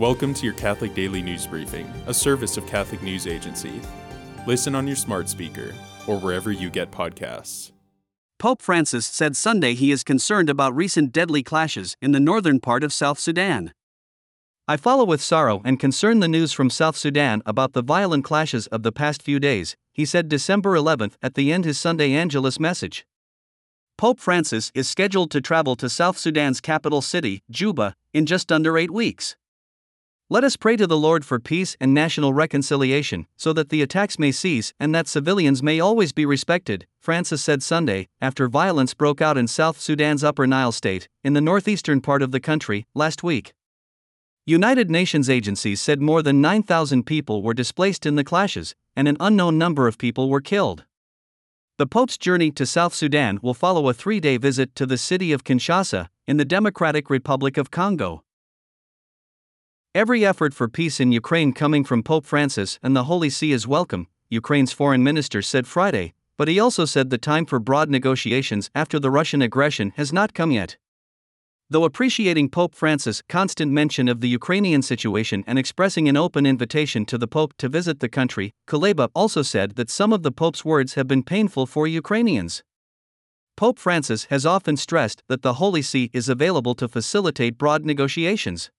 Welcome to your Catholic Daily News Briefing, a service of Catholic News Agency. Listen on your smart speaker or wherever you get podcasts. Pope Francis said Sunday he is concerned about recent deadly clashes in the northern part of South Sudan. I follow with sorrow and concern the news from South Sudan about the violent clashes of the past few days, he said December 11th at the end of his Sunday Angelus message. Pope Francis is scheduled to travel to South Sudan's capital city, Juba, in just under eight weeks. Let us pray to the Lord for peace and national reconciliation, so that the attacks may cease and that civilians may always be respected, Francis said Sunday, after violence broke out in South Sudan's Upper Nile state, in the northeastern part of the country, last week. United Nations agencies said more than 9,000 people were displaced in the clashes, and an unknown number of people were killed. The Pope's journey to South Sudan will follow a three day visit to the city of Kinshasa, in the Democratic Republic of Congo. Every effort for peace in Ukraine coming from Pope Francis and the Holy See is welcome, Ukraine's foreign minister said Friday, but he also said the time for broad negotiations after the Russian aggression has not come yet. Though appreciating Pope Francis' constant mention of the Ukrainian situation and expressing an open invitation to the Pope to visit the country, Kuleba also said that some of the Pope's words have been painful for Ukrainians. Pope Francis has often stressed that the Holy See is available to facilitate broad negotiations.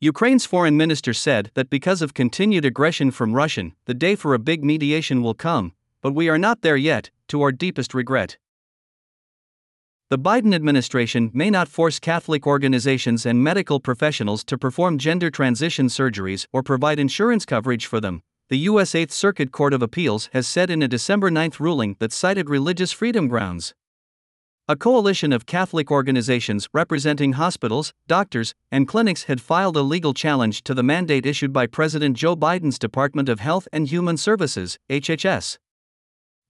Ukraine's foreign minister said that because of continued aggression from Russia, the day for a big mediation will come, but we are not there yet, to our deepest regret. The Biden administration may not force Catholic organizations and medical professionals to perform gender transition surgeries or provide insurance coverage for them, the U.S. Eighth Circuit Court of Appeals has said in a December 9 ruling that cited religious freedom grounds. A coalition of Catholic organizations representing hospitals, doctors, and clinics had filed a legal challenge to the mandate issued by President Joe Biden's Department of Health and Human Services, HHS.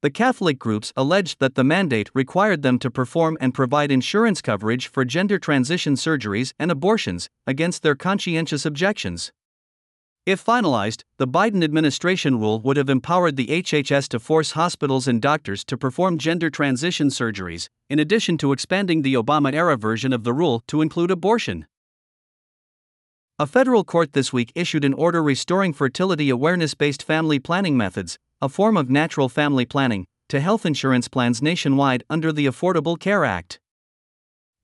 The Catholic groups alleged that the mandate required them to perform and provide insurance coverage for gender transition surgeries and abortions, against their conscientious objections. If finalized, the Biden administration rule would have empowered the HHS to force hospitals and doctors to perform gender transition surgeries, in addition to expanding the Obama era version of the rule to include abortion. A federal court this week issued an order restoring fertility awareness based family planning methods, a form of natural family planning, to health insurance plans nationwide under the Affordable Care Act.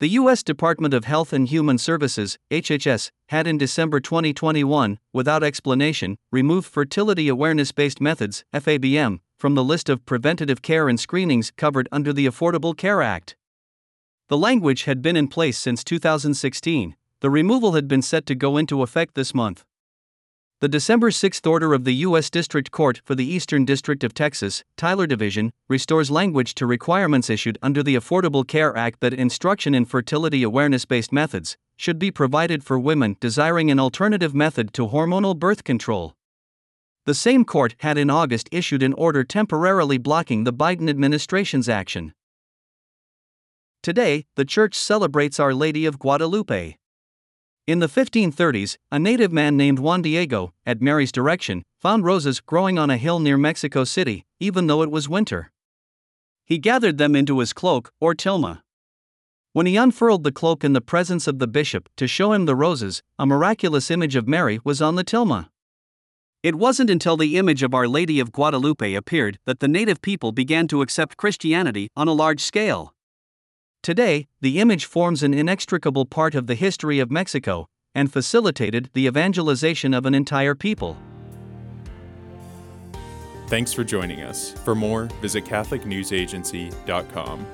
The U.S. Department of Health and Human Services, HHS, had in December 2021, without explanation, removed fertility awareness based methods, FABM, from the list of preventative care and screenings covered under the Affordable Care Act. The language had been in place since 2016, the removal had been set to go into effect this month. The December 6 order of the U.S. District Court for the Eastern District of Texas, Tyler Division, restores language to requirements issued under the Affordable Care Act that instruction in fertility awareness based methods should be provided for women desiring an alternative method to hormonal birth control. The same court had in August issued an order temporarily blocking the Biden administration's action. Today, the church celebrates Our Lady of Guadalupe. In the 1530s, a native man named Juan Diego, at Mary's direction, found roses growing on a hill near Mexico City, even though it was winter. He gathered them into his cloak, or tilma. When he unfurled the cloak in the presence of the bishop to show him the roses, a miraculous image of Mary was on the tilma. It wasn't until the image of Our Lady of Guadalupe appeared that the native people began to accept Christianity on a large scale. Today, the image forms an inextricable part of the history of Mexico and facilitated the evangelization of an entire people. Thanks for joining us. For more, visit CatholicNewsAgency.com.